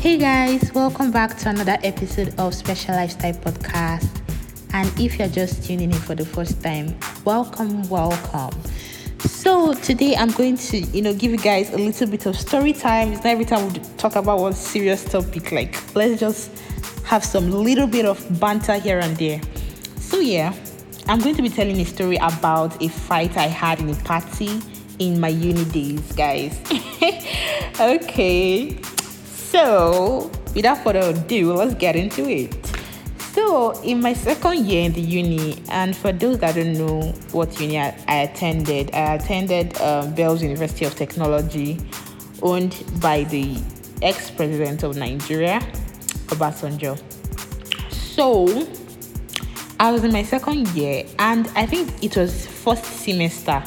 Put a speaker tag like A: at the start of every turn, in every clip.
A: Hey guys, welcome back to another episode of Special Lifestyle Podcast. And if you're just tuning in for the first time, welcome, welcome. So today I'm going to, you know, give you guys a little bit of story time. It's not every time we talk about one serious topic. Like let's just have some little bit of banter here and there. So yeah, I'm going to be telling a story about a fight I had in a party in my uni days, guys. okay. So, without further ado, let's get into it. So, in my second year in the uni, and for those that don't know what uni I, attended, I attended um, Bells University of Technology, owned by the ex president of Nigeria, Obasanjo. So, I was in my second year, and I think it was first semester.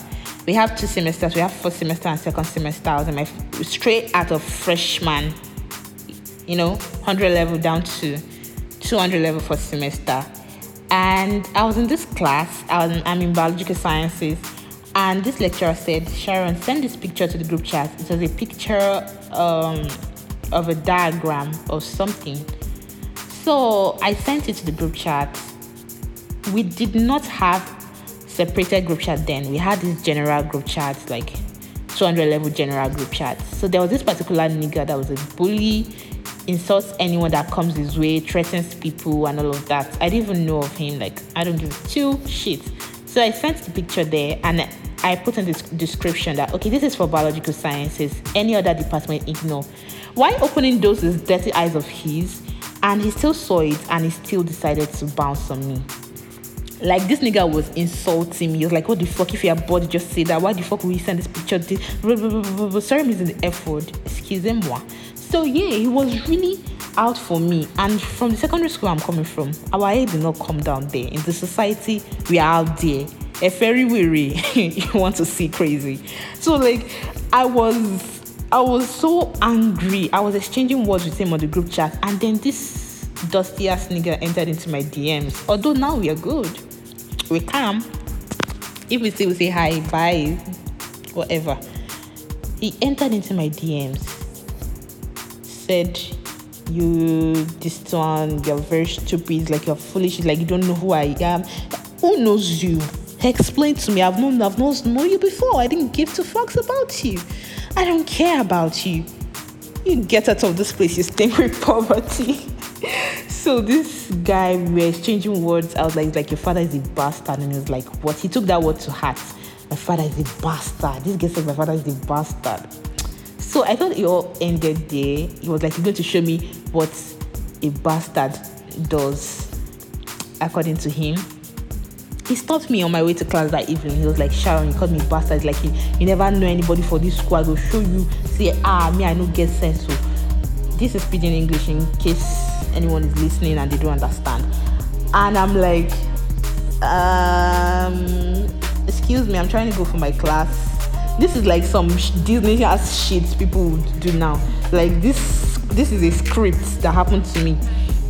A: We have two semesters. We have first semester and second semester. I was in my straight out of freshman you know, 100 level down to 200 level for semester. And I was in this class, I'm in biological sciences, and this lecturer said, Sharon, send this picture to the group chat. It was a picture um, of a diagram of something. So I sent it to the group chat. We did not have separated group chat then. We had this general group chat, like 200 level general group chat. So there was this particular nigga that was a bully insults anyone that comes his way, threatens people, and all of that. I didn't even know of him. Like, I don't give two shits. So I sent the picture there and I put in this description that, okay, this is for biological sciences. Any other department, ignore. Why opening those dirty eyes of his? And he still saw it and he still decided to bounce on me. Like this nigga was insulting me. He was like, "What the fuck? If your body just say that, why the fuck will you send this picture?" Sorry, Mr. the F word. Excusez-moi. So yeah, he was really out for me. And from the secondary school I'm coming from, our head did not come down there. In the society, we are out there. A very weary, you want to see crazy. So like, I was, I was so angry. I was exchanging words with him on the group chat, and then this dusty ass nigga entered into my DMs. Although now we are good, we calm. If we still say hi, bye, whatever. He entered into my DMs said you this one you're very stupid like you're foolish like you don't know who i am. Who knows you? Explain to me. I've known i've known, known you before. I didn't give two fucks about you. I don't care about you. You get out of this place you stink with poverty. So this guy we were exchanging words. I was like like your father is a bastard. And he was like what? He took that word to heart. My father is a bastard. This guy said my father is a bastard so I thought it all ended there. He was like, You're going to show me what a bastard does, according to him. He stopped me on my way to class that evening. He was like, Sharon, you called me bastard. Like, you, you never know anybody for this. I will show you. Say, ah, me, I don't get sense. So, this is speaking English in case anyone is listening and they don't understand. And I'm like, um, excuse me, I'm trying to go for my class this is like some Disney ass shit people would do now. Like this, this is a script that happened to me.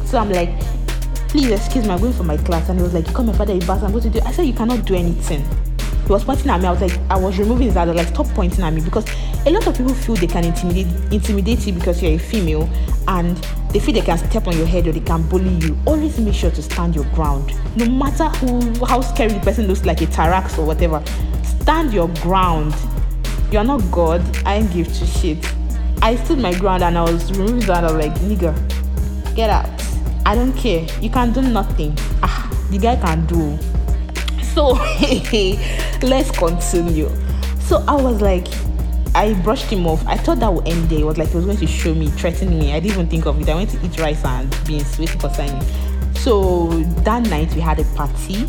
A: So I'm like, please excuse me, I'm going for my class. And he was like, you call my father a bastard. I'm going to do. I said you cannot do anything. He was pointing at me. I was like, I was removing his hand. Like, stop pointing at me because a lot of people feel they can intimidate intimidate you because you're a female and they feel they can step on your head or they can bully you. Always make sure to stand your ground. No matter who how scary the person looks like a Tarax or whatever. Stand your ground you're not God. I ain't give two shit. I stood my ground and I was removing that. I was like, nigga, get out. I don't care. You can do nothing. Ah, the guy can do. So let's continue. So I was like, I brushed him off. I thought that would end there. It was like he was going to show me, threaten me. I didn't even think of it. I went to eat rice and beans, waiting for signing. So that night we had a party.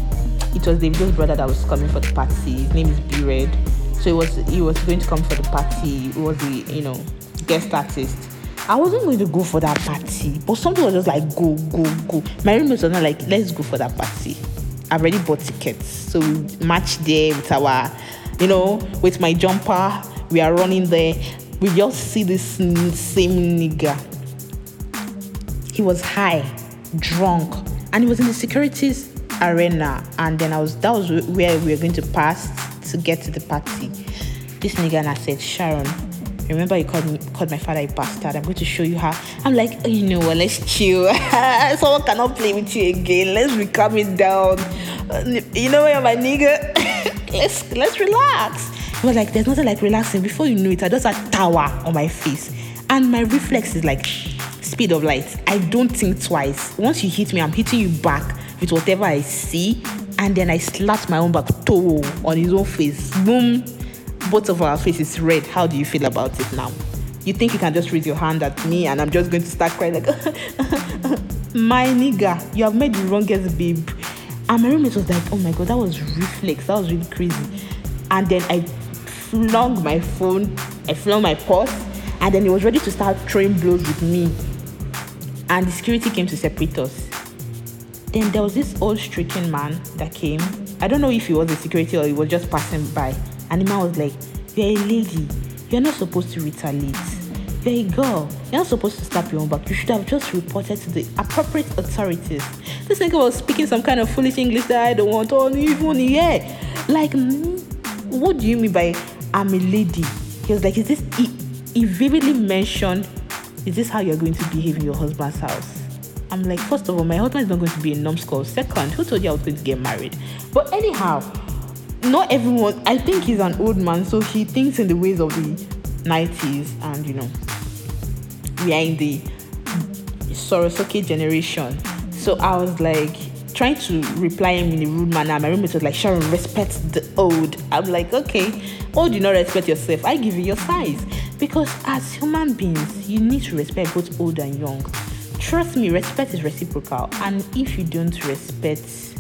A: It was Davido's brother that was coming for the party. His name is B Red. So it was he was going to come for the party. It was the you know guest artist. I wasn't going to go for that party, but something was just like go go go. My roommates were not like let's go for that party. I've already bought tickets, so we match there with our you know with my jumper. We are running there. We just see this same nigga. He was high, drunk, and he was in the securities arena. And then I was that was where we were going to pass to get to the party. This nigga and I said, Sharon, Remember, you called me, called my father a bastard. I'm going to show you how. I'm like, oh, you know what? Let's chill. Someone cannot play with you again. Let's be calming down. You know where my nigga? let's let's relax. He was like, there's nothing like relaxing. Before you know it, I just had tower on my face, and my reflex is like speed of light. I don't think twice. Once you hit me, I'm hitting you back with whatever I see, and then I slapped my own back toe on his own face. Boom both of our faces red. How do you feel about it now? You think you can just raise your hand at me and I'm just going to start crying like, my nigga, you have made the wrongest babe. And my roommate was like, oh my god, that was reflex. That was really crazy. And then I flung my phone, I flung my purse, and then he was ready to start throwing blows with me. And the security came to separate us. Then there was this old stricken man that came. I don't know if he was a security or he was just passing by. And the man was like, You're a lady. You're not supposed to retaliate. You're a girl. You're not supposed to stab your own back. You should have just reported to the appropriate authorities. This nigga was speaking some kind of foolish English that I don't want on even here. Like, what do you mean by I'm a lady? He was like, Is this. He, he vividly mentioned, Is this how you're going to behave in your husband's house? I'm like, first of all, my husband is not going to be a numbskull. Second, who told you I was going to get married? But anyhow, not everyone i think he's an old man so he thinks in the ways of the 90s and you know we are in the Soro Soke generation. So i was like trying to reply him in a rude manner. My roommate was like sharon respect the old. I'm like okay old do not respect yourself. I give you your size. Because as human beings you need to respect both old and young trust me respect is reciprocal and if you don't respect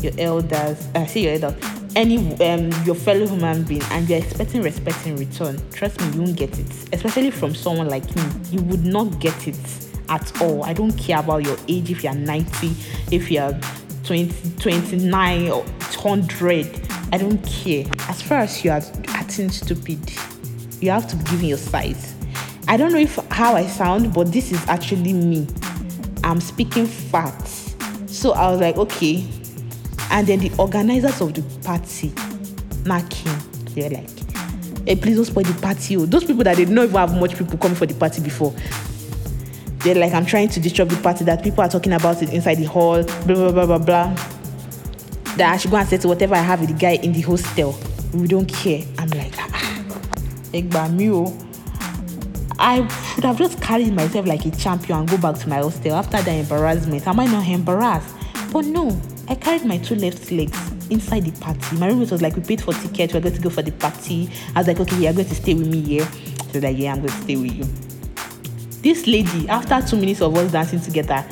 A: your elders i uh, say your elders any um, your fellow human being and you're expecting respect in return, trust me, you won't get it. Especially from someone like me, you would not get it at all. I don't care about your age if you're 90, if you're 20, 29 or 100. I don't care. As far as you are acting stupid, you have to be giving your size. I don't know if how I sound, but this is actually me. I'm speaking facts. So I was like, okay, and then the organizers of the party, marking, they're like, hey, please don't spoil the party. Oh. Those people that they don't even have much people coming for the party before. They're like, I'm trying to disrupt the party that people are talking about it inside the hall, blah, blah, blah, blah, blah. That I should go and say to whatever I have with the guy in the hostel. We don't care. I'm like, ah, Egbamio. I should have just carried myself like a champion and go back to my hostel after that embarrassment. Am I not embarrassed? But no, I carried my two left legs inside the party. My roommate was like, We paid for tickets, we're going to go for the party. I was like, Okay, you're going to stay with me here. She was like, Yeah, I'm going to stay with you. This lady, after two minutes of us dancing together,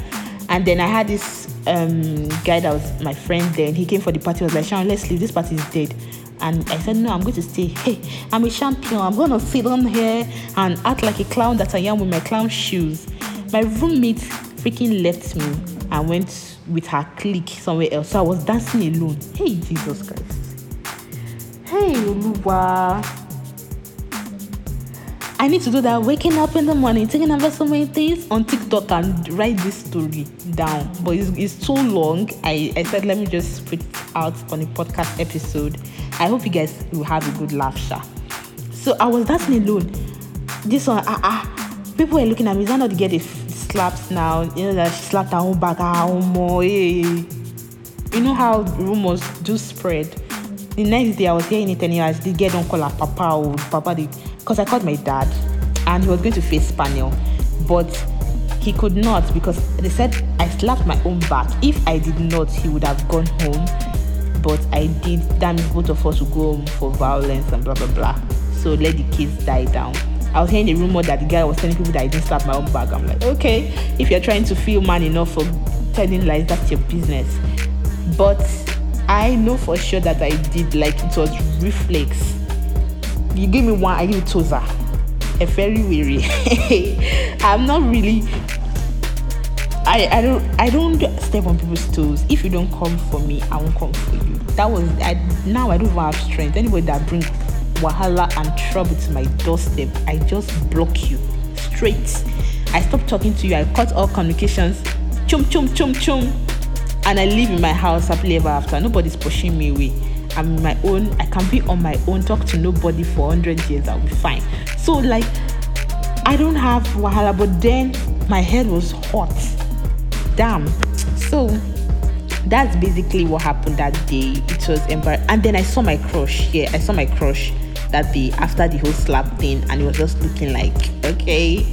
A: and then I had this um, guy that was my friend then, he came for the party, I was like, Sharon, let's leave, this party is dead. And I said, No, I'm going to stay. Hey, I'm a champion. I'm going to sit on here and act like a clown that I am with my clown shoes. My roommate freaking left me and went with her clique somewhere else. So I was dancing alone. Hey, Jesus Christ. Hey, Oluwa. I need to do that waking up in the morning, taking over so many things on TikTok and write this story down. But it's, it's too long. I, I said, let me just put out on a podcast episode. I hope you guys will have a good laugh, sha. So I was dancing alone. This one, ah, ah. People were looking at me. Is that not get a slaps now. You know that she slapped her own back, her own more. Hey. You know how rumors do spread. The next day I was hearing it anyways. The girl don't call her papa or papa because I called my dad and he was going to face Spaniel, but he could not because they said I slapped my own back. If I did not, he would have gone home. But I did. That means both of us would go home for violence and blah blah blah. So let the kids die down. I was hearing a rumor that the guy was telling people that I didn't slap my own bag. I'm like, okay, if you're trying to feel man enough for telling lies, that's your business. But I know for sure that I did, like it was reflex. You give me one, I give you toza. A very weary. I'm not really I, I don't I don't step on people's toes. If you don't come for me, I won't come for you. That was I now I don't even have strength. Anybody that brings wahala and trouble to my doorstep, I just block you straight. I stop talking to you, I cut all communications, chum chum chum chum, and I live in my house happily ever after. Nobody's pushing me away. I'm my own. I can be on my own. Talk to nobody for hundred years. I'll be fine. So like, I don't have wahala. But then my head was hot. Damn. So that's basically what happened that day. It was embarrassing. And then I saw my crush. Yeah, I saw my crush that day after the whole slap thing, and it was just looking like, okay,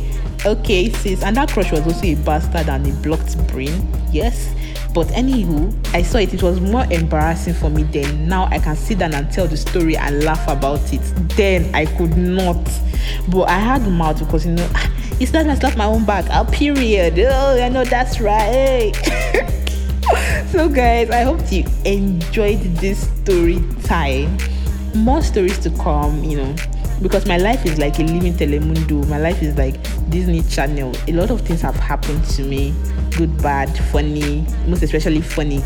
A: okay, sis. And that crush was also a bastard and a blocked brain. Yes. But anywho, I saw it. It was more embarrassing for me then. Now I can sit down and tell the story and laugh about it. Then I could not. But I had mouth because you know it's not I slap my own back. A uh, period. Oh, I know that's right. so guys, I hope you enjoyed this story time. More stories to come, you know because my life is like a living telemundo. My life is like Disney Channel. A lot of things have happened to me good, bad, funny, most especially funny.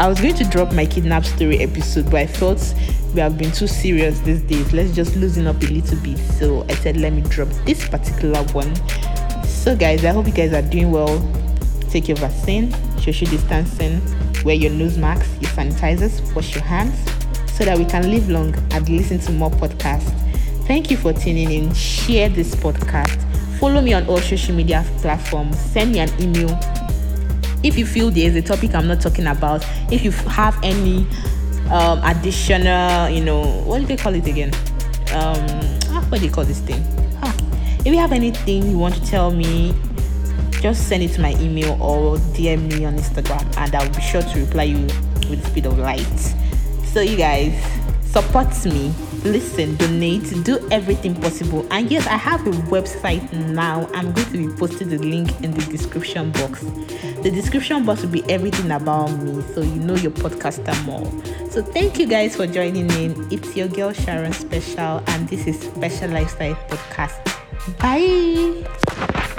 A: I was going to drop my kidnap story episode, but I thought we have been too serious these days. Let's just loosen up a little bit. So I said, let me drop this particular one. So, guys, I hope you guys are doing well. Take your vaccine, social distancing, wear your nose masks, your sanitizers, wash your hands so that we can live long and listen to more podcasts. Thank you for tuning in. Share this podcast. Follow me on all social media platforms. Send me an email if you feel there's a topic I'm not talking about. If you have any um, additional, you know, what do they call it again? Um, ah, what do you call this thing? Huh. If you have anything you want to tell me, just send it to my email or DM me on Instagram, and I'll be sure to reply you with the speed of light. So, you guys, support me listen, donate, do everything possible. And yes, I have a website now. I'm going to be posting the link in the description box. The description box will be everything about me, so you know your podcaster more. So thank you guys for joining in. It's your girl Sharon Special, and this is Special Lifestyle Podcast. Bye.